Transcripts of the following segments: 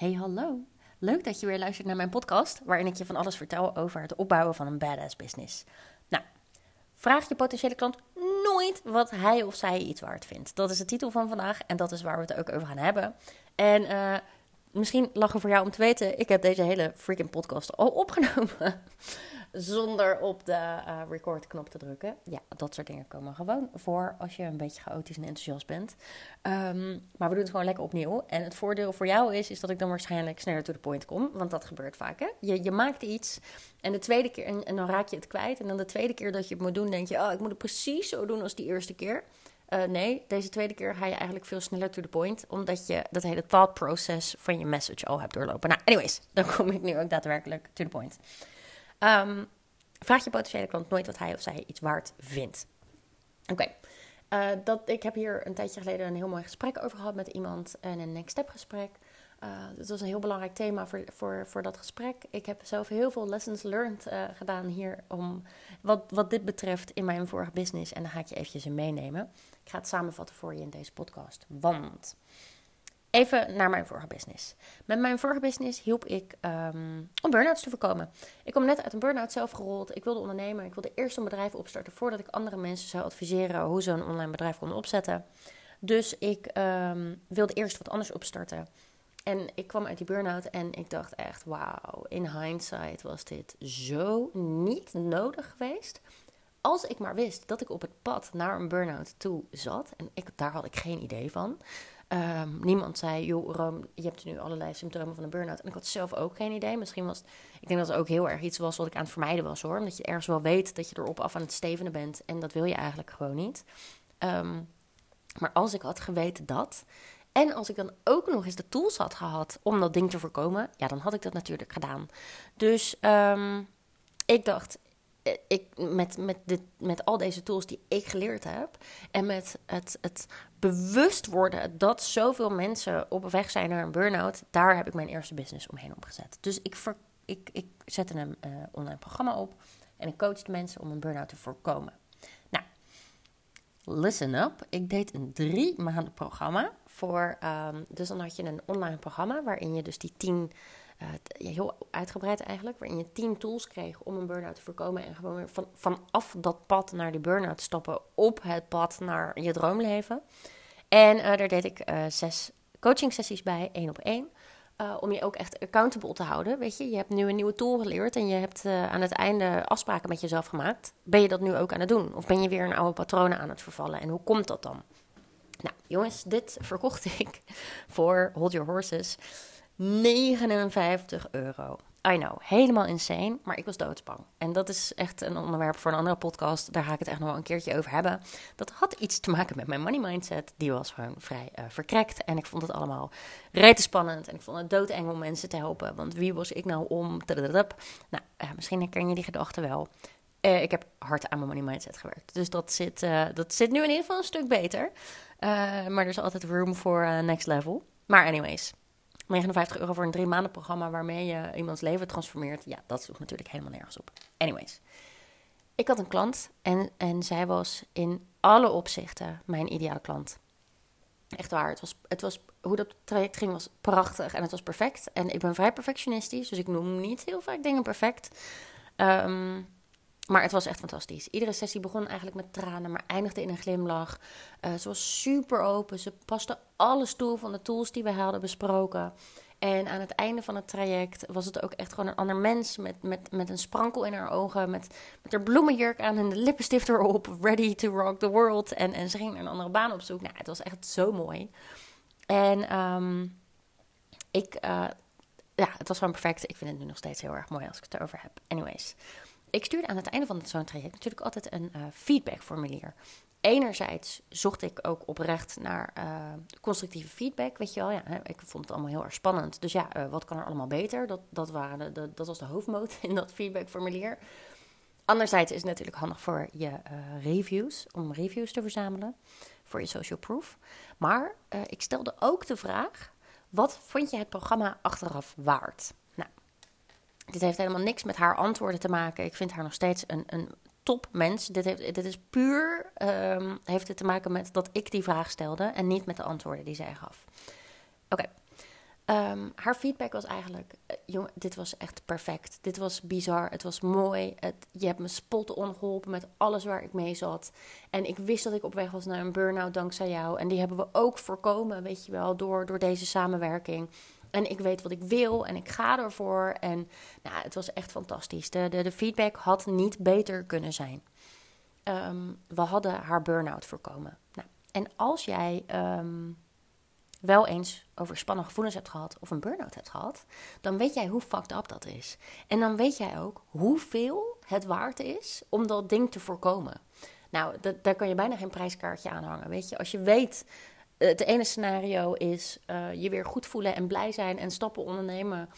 Hey hallo, leuk dat je weer luistert naar mijn podcast waarin ik je van alles vertel over het opbouwen van een badass business. Nou, vraag je potentiële klant nooit wat hij of zij iets waard vindt. Dat is de titel van vandaag en dat is waar we het ook over gaan hebben. En uh, misschien lachen voor jou om te weten, ik heb deze hele freaking podcast al opgenomen zonder op de uh, record-knop te drukken. Ja, dat soort dingen komen gewoon voor als je een beetje chaotisch en enthousiast bent. Um, maar we doen het gewoon lekker opnieuw. En het voordeel voor jou is, is dat ik dan waarschijnlijk sneller to the point kom. Want dat gebeurt vaak, hè? Je, je maakt iets en de tweede keer, en, dan raak je het kwijt. En dan de tweede keer dat je het moet doen, denk je, oh, ik moet het precies zo doen als die eerste keer. Uh, nee, deze tweede keer ga je eigenlijk veel sneller to the point, omdat je dat hele thought process van je message al hebt doorlopen. Nou, anyways, dan kom ik nu ook daadwerkelijk to the point. Um, vraag je potentiële klant nooit wat hij of zij iets waard vindt. Oké. Uh, dat, ik heb hier een tijdje geleden een heel mooi gesprek over gehad met iemand. En een next step gesprek. Uh, dat was een heel belangrijk thema voor, voor, voor dat gesprek. Ik heb zelf heel veel lessons learned uh, gedaan hier om wat, wat dit betreft in mijn vorige business. En dan ga ik je eventjes in meenemen. Ik ga het samenvatten voor je in deze podcast. Want Even naar mijn vorige business. Met mijn vorige business hielp ik um, om burn-outs te voorkomen. Ik kwam net uit een burn-out zelf gerold. Ik wilde ondernemen. Ik wilde eerst een bedrijf opstarten voordat ik andere mensen zou adviseren hoe ze een online bedrijf konden opzetten. Dus ik um, wilde eerst wat anders opstarten. En ik kwam uit die burn-out en ik dacht echt, wauw, in hindsight was dit zo niet nodig geweest. Als ik maar wist dat ik op het pad naar een burn-out toe zat, en daar had ik geen idee van, Um, niemand zei, joh, Rom, je hebt nu allerlei symptomen van een burn-out. En ik had zelf ook geen idee. Misschien was het, ik denk dat het ook heel erg iets was wat ik aan het vermijden was hoor. Omdat je ergens wel weet dat je erop af aan het stevenen bent. En dat wil je eigenlijk gewoon niet. Um, maar als ik had geweten dat. En als ik dan ook nog eens de tools had gehad om dat ding te voorkomen. Ja, dan had ik dat natuurlijk gedaan. Dus um, ik dacht, ik, met, met, dit, met al deze tools die ik geleerd heb. En met het, het bewust worden dat zoveel mensen op weg zijn naar een burn-out. Daar heb ik mijn eerste business omheen opgezet. Dus ik, ver, ik, ik zette een uh, online programma op. En ik coachte mensen om een burn-out te voorkomen. Nou, listen up. Ik deed een drie maanden programma. Voor, um, dus dan had je een online programma waarin je dus die tien uh, heel uitgebreid eigenlijk, waarin je tien tools kreeg om een burn-out te voorkomen en gewoon van, vanaf dat pad naar die burn-out stappen op het pad naar je droomleven. En uh, daar deed ik uh, zes coaching sessies bij, één op één. om je ook echt accountable te houden. Weet je, je hebt nu een nieuwe tool geleerd en je hebt aan het einde afspraken met jezelf gemaakt. Ben je dat nu ook aan het doen? Of ben je weer een oude patronen aan het vervallen? En hoe komt dat dan? Nou, jongens, dit verkocht ik voor Hold Your Horses. 59 euro. I know, helemaal insane, maar ik was doodsbang. En dat is echt een onderwerp voor een andere podcast. Daar ga ik het echt nog wel een keertje over hebben. Dat had iets te maken met mijn money mindset. Die was gewoon vrij uh, verkrekt. En ik vond het allemaal rete spannend. En ik vond het doodeng om mensen te helpen. Want wie was ik nou om? Nou, uh, misschien herken je die gedachte wel. Uh, ik heb hard aan mijn money mindset gewerkt. Dus dat zit, dat zit nu in ieder geval een stuk beter. maar er is altijd room voor next level. Maar anyways, 59 euro voor een drie maanden programma waarmee je iemands leven transformeert. Ja, dat sloeg natuurlijk helemaal nergens op. Anyways, ik had een klant en, en zij was in alle opzichten mijn ideale klant. Echt waar. Het was, het was, hoe dat traject ging was prachtig en het was perfect. En ik ben vrij perfectionistisch, dus ik noem niet heel vaak dingen perfect. Um, maar het was echt fantastisch. Iedere sessie begon eigenlijk met tranen, maar eindigde in een glimlach. Uh, ze was super open. Ze paste alles toe van de tools die we hadden besproken. En aan het einde van het traject was het ook echt gewoon een ander mens. Met, met, met een sprankel in haar ogen. Met, met haar bloemenjurk aan en de lippenstift erop. Ready to rock the world. En, en ze ging een andere baan op zoek. Nou, het was echt zo mooi. En um, ik, uh, ja, het was gewoon perfect. Ik vind het nu nog steeds heel erg mooi als ik het erover heb. Anyways ik stuurde aan het einde van zo'n traject natuurlijk altijd een uh, feedbackformulier. Enerzijds zocht ik ook oprecht naar uh, constructieve feedback. Weet je wel, ja, ik vond het allemaal heel erg spannend. Dus ja, uh, wat kan er allemaal beter? Dat, dat, waren de, dat was de hoofdmoot in dat feedbackformulier. Anderzijds is het natuurlijk handig voor je reviews, om reviews te verzamelen voor je social proof. Maar ik stelde ook de vraag: wat vond je het programma achteraf waard? Dit heeft helemaal niks met haar antwoorden te maken. Ik vind haar nog steeds een, een top mens. Dit, heeft, dit is puur um, heeft het te maken met dat ik die vraag stelde en niet met de antwoorden die zij gaf. Oké. Ehm, haar feedback was eigenlijk: uh, jongen, dit was echt perfect. Dit was bizar. Het was mooi. Het, je hebt me spot on geholpen met alles waar ik mee zat. En ik wist dat ik op weg was naar een burn-out dankzij jou. En die hebben we ook voorkomen, weet je wel, door, door deze samenwerking. En ik weet wat ik wil en ik ga ervoor. En nou, het was echt fantastisch. De, de, de feedback had niet beter kunnen zijn. Um, we hadden haar burn-out voorkomen. Nou, en als jij um, wel eens overspannen gevoelens hebt gehad of een burn-out hebt gehad, dan weet jij hoe fucked up dat is. En dan weet jij ook hoeveel het waard is om dat ding te voorkomen. Nou, daar kan je bijna geen prijskaartje aan hangen. Weet je, als je weet, het ene scenario is uh, je weer goed voelen en blij zijn en stappen ondernemen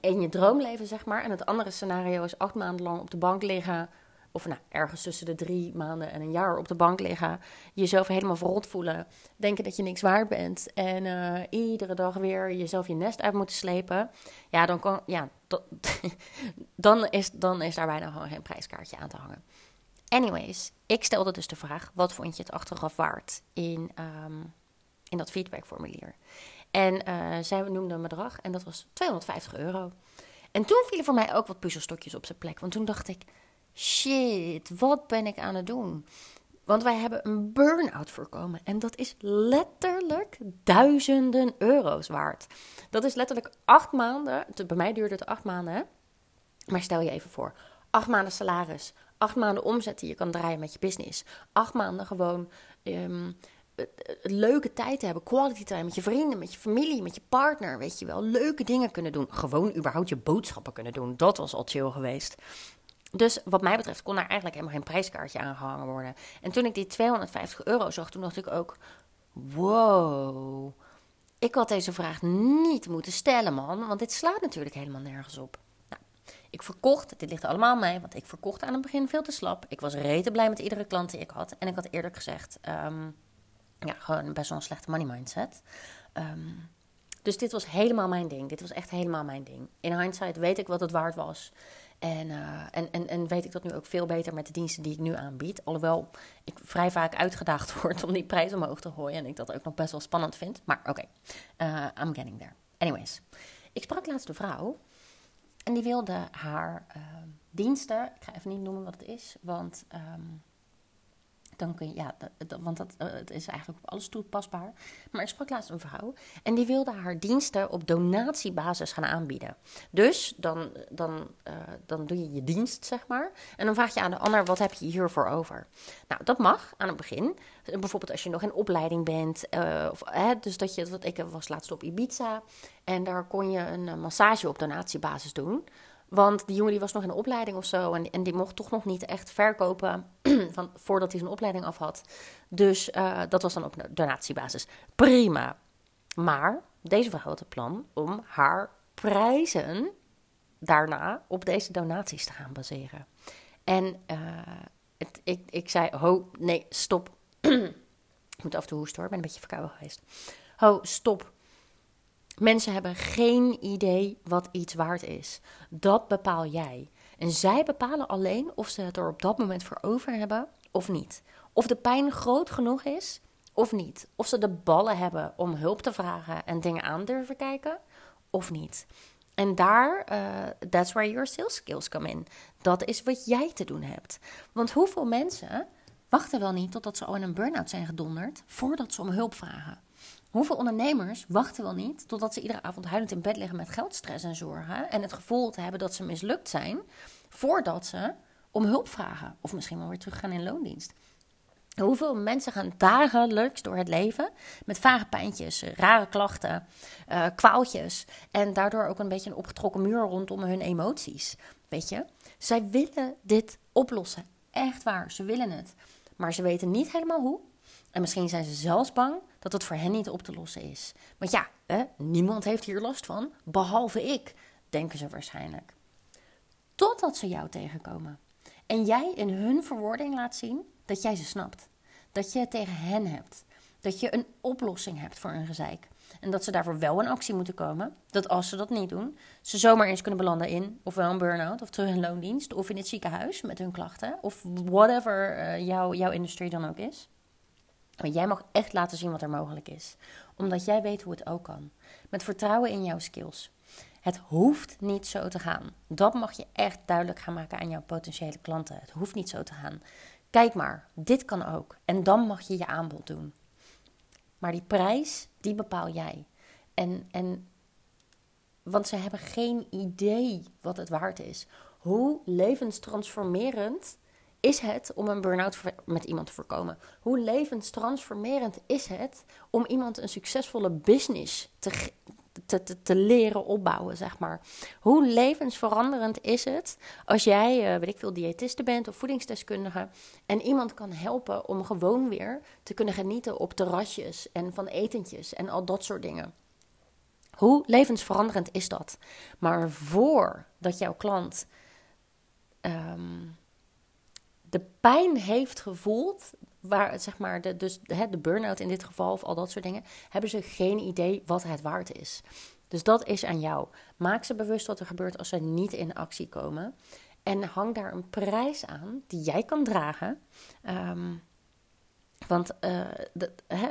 in je droomleven, zeg maar. En het andere scenario is acht maanden lang op de bank liggen of nou, ergens tussen de drie maanden en een jaar op de bank liggen, jezelf helemaal verrot voelen, denken dat je niks waard bent en uh, iedere dag weer jezelf je nest uit moeten slepen, ja, dan, kan, ja, dan, is, dan is daar bijna gewoon geen prijskaartje aan te hangen. Anyways, ik stelde dus de vraag: wat vond je het achteraf waard in, um, in dat feedbackformulier? En uh, zij noemde een bedrag en dat was 250 euro. En toen vielen voor mij ook wat puzzelstokjes op zijn plek. Want toen dacht ik: shit, wat ben ik aan het doen? Want wij hebben een burn-out voorkomen. En dat is letterlijk duizenden euro's waard. Dat is letterlijk acht maanden. Bij mij duurde het acht maanden. Maar stel je even voor: acht maanden salaris. Acht maanden omzet die je kan draaien met je business. Acht maanden gewoon um, leuke tijd te hebben. Quality time met je vrienden, met je familie, met je partner. Weet je wel. Leuke dingen kunnen doen. Gewoon überhaupt je boodschappen kunnen doen. Dat was al chill geweest. Dus wat mij betreft kon daar eigenlijk helemaal geen prijskaartje aan gehangen worden. En toen ik die 250 euro zag, toen dacht ik ook: wow, ik had deze vraag niet moeten stellen, man. Want dit slaat natuurlijk helemaal nergens op. Ik verkocht, dit ligt allemaal aan mij, want ik verkocht aan het begin veel te slap. Ik was rete blij met iedere klant die ik had. En ik had eerlijk gezegd, um, ja, gewoon best wel een slechte money mindset. Um, dus dit was helemaal mijn ding. Dit was echt helemaal mijn ding. In hindsight weet ik wat het waard was. En, uh, en, en, en weet ik dat nu ook veel beter met de diensten die ik nu aanbied. Alhoewel ik vrij vaak uitgedaagd word om die prijs omhoog te gooien. En ik dat ook nog best wel spannend vind. Maar oké, uh, I'm getting there. Anyways, ik sprak laatst een vrouw. En die wilde haar uh, diensten, ik ga even niet noemen wat het is, want um, dan kun je, ja, want dat, uh, het is eigenlijk op alles toepasbaar. Maar ik sprak laatst een vrouw en die wilde haar diensten op donatiebasis gaan aanbieden. Dus dan, dan, uh, dan doe je je dienst, zeg maar. En dan vraag je aan de ander, wat heb je hiervoor over? Nou, dat mag aan het begin. Bijvoorbeeld als je nog in opleiding bent. Uh, of, hè, dus dat je, wat ik was laatst op Ibiza. En daar kon je een massage op donatiebasis doen. Want die jongen die was nog in de opleiding of zo. En, en die mocht toch nog niet echt verkopen van, voordat hij zijn opleiding af had. Dus uh, dat was dan op donatiebasis. Prima. Maar deze vrouw had het plan om haar prijzen daarna op deze donaties te gaan baseren. En uh, het, ik, ik zei, ho, nee, stop. ik moet af en toe hoesten hoor, ik ben een beetje verkouden geweest. Ho, stop. Mensen hebben geen idee wat iets waard is. Dat bepaal jij. En zij bepalen alleen of ze het er op dat moment voor over hebben of niet. Of de pijn groot genoeg is of niet. Of ze de ballen hebben om hulp te vragen en dingen aan durven kijken of niet. En daar, uh, that's where your sales skills come in. Dat is wat jij te doen hebt. Want hoeveel mensen wachten wel niet totdat ze al in een burn-out zijn gedonderd voordat ze om hulp vragen? Hoeveel ondernemers wachten wel niet totdat ze iedere avond huilend in bed liggen met geldstress en zorgen en het gevoel te hebben dat ze mislukt zijn, voordat ze om hulp vragen of misschien wel weer teruggaan in loondienst? Hoeveel mensen gaan dagelijks door het leven met vage pijntjes, rare klachten, uh, kwaaltjes en daardoor ook een beetje een opgetrokken muur rondom hun emoties? Weet je, zij willen dit oplossen. Echt waar, ze willen het. Maar ze weten niet helemaal hoe. En misschien zijn ze zelfs bang dat het voor hen niet op te lossen is. Want ja, hè, niemand heeft hier last van, behalve ik, denken ze waarschijnlijk. Totdat ze jou tegenkomen. En jij in hun verwoording laat zien dat jij ze snapt. Dat je het tegen hen hebt. Dat je een oplossing hebt voor hun gezeik. En dat ze daarvoor wel in actie moeten komen. Dat als ze dat niet doen, ze zomaar eens kunnen belanden in ofwel een burn-out of terug in loondienst of in het ziekenhuis met hun klachten. Of whatever uh, jouw industrie dan ook is. Maar jij mag echt laten zien wat er mogelijk is. omdat jij weet hoe het ook kan. Met vertrouwen in jouw skills. Het hoeft niet zo te gaan. Dat mag je echt duidelijk gaan maken aan jouw potentiële klanten. Het hoeft niet zo te gaan. Kijk maar, dit kan ook. En dan mag je je aanbod doen. Maar die prijs, die bepaal jij. En, en, want ze hebben geen idee wat het waard is. Hoe levenstransformerend is het om een burn-out met iemand te voorkomen? Hoe levenstransformerend is het om iemand een succesvolle business te, te, te, leren opbouwen, zeg maar. Hoe levensveranderend is het als jij, uh, weet ik veel, diëtiste bent of voedingsdeskundige en iemand kan helpen om gewoon weer te kunnen genieten op terrasjes en van etentjes en al dat soort dingen. Hoe levensveranderend is dat? Maar voordat jouw klant um, de pijn heeft gevoeld, waar zeg maar de, dus de, de burn-out in dit geval of al dat soort dingen, hebben ze geen idee wat het waard is. Dus dat is aan jou. Maak ze bewust wat er gebeurt als ze niet in actie komen. En hang daar een prijs aan die jij kan dragen. Um, want uh, de, hè,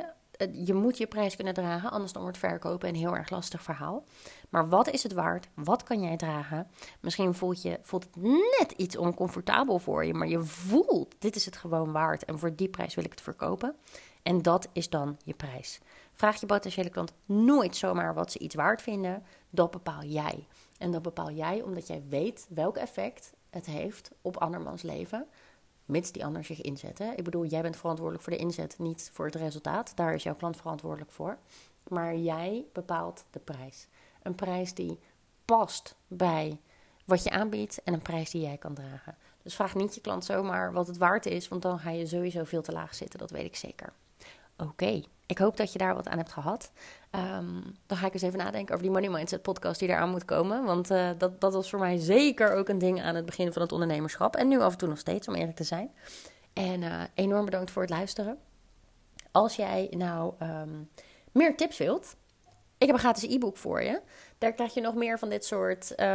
je moet je prijs kunnen dragen, anders dan wordt verkopen een heel erg lastig verhaal. Maar wat is het waard? Wat kan jij dragen? Misschien voelt, je, voelt het net iets oncomfortabel voor je, maar je voelt, dit is het gewoon waard en voor die prijs wil ik het verkopen. En dat is dan je prijs. Vraag je potentiële klant nooit zomaar wat ze iets waard vinden. Dat bepaal jij. En dat bepaal jij omdat jij weet welk effect het heeft op andermans leven mits die ander zich inzet. Hè? Ik bedoel, jij bent verantwoordelijk voor de inzet, niet voor het resultaat. Daar is jouw klant verantwoordelijk voor. Maar jij bepaalt de prijs. Een prijs die past bij wat je aanbiedt en een prijs die jij kan dragen. Dus vraag niet je klant zomaar wat het waard is, want dan ga je sowieso veel te laag zitten, dat weet ik zeker. Oké, ik hoop dat je daar wat aan hebt gehad. Um, dan ga ik eens even nadenken over die Money Mindset podcast die eraan moet komen. Want uh, dat, dat was voor mij zeker ook een ding aan het begin van het ondernemerschap. En nu af en toe nog steeds, om eerlijk te zijn. En uh, enorm bedankt voor het luisteren. Als jij nou um, meer tips wilt, ik heb een gratis e-book voor je. Daar krijg je nog meer van dit soort, uh,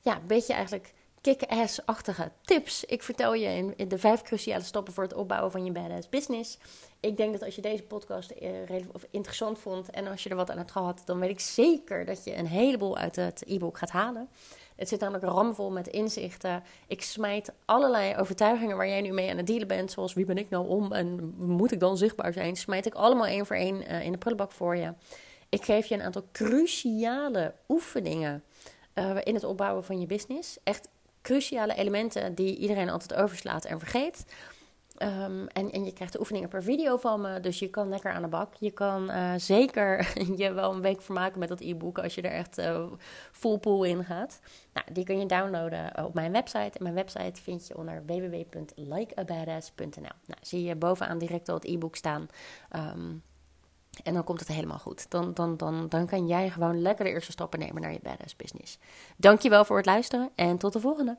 ja, beetje eigenlijk kick-ass-achtige tips. Ik vertel je in, de vijf cruciale stappen voor het opbouwen van je badass business. Ik denk dat als je deze podcast eh, interessant vond en als je er wat aan hebt gehad, dan weet ik zeker dat je een heleboel uit het e-book gaat halen. Het zit namelijk ramvol met inzichten. Ik smijt allerlei overtuigingen waar jij nu mee aan het dealen bent, zoals wie ben ik nou om en moet ik dan zichtbaar zijn, smijt ik allemaal één voor één uh, in de prullenbak voor je. Ik geef je een aantal cruciale oefeningen uh, in het opbouwen van je business. Echt cruciale elementen die iedereen altijd overslaat en vergeet. Um, en, en je krijgt de oefeningen per video van me, dus je kan lekker aan de bak. Je kan uh, zeker je wel een week vermaken met dat e-book als je er echt uh, pool in gaat. Nou, die kun je downloaden op mijn website. En mijn website vind je onder www.likeabadass.nl. Nou, zie je bovenaan direct al het e-book staan. Um, en dan komt het helemaal goed. Dan, dan, dan, dan kan jij gewoon lekker de eerste stappen nemen naar je badass business. Dankjewel voor het luisteren en tot de volgende.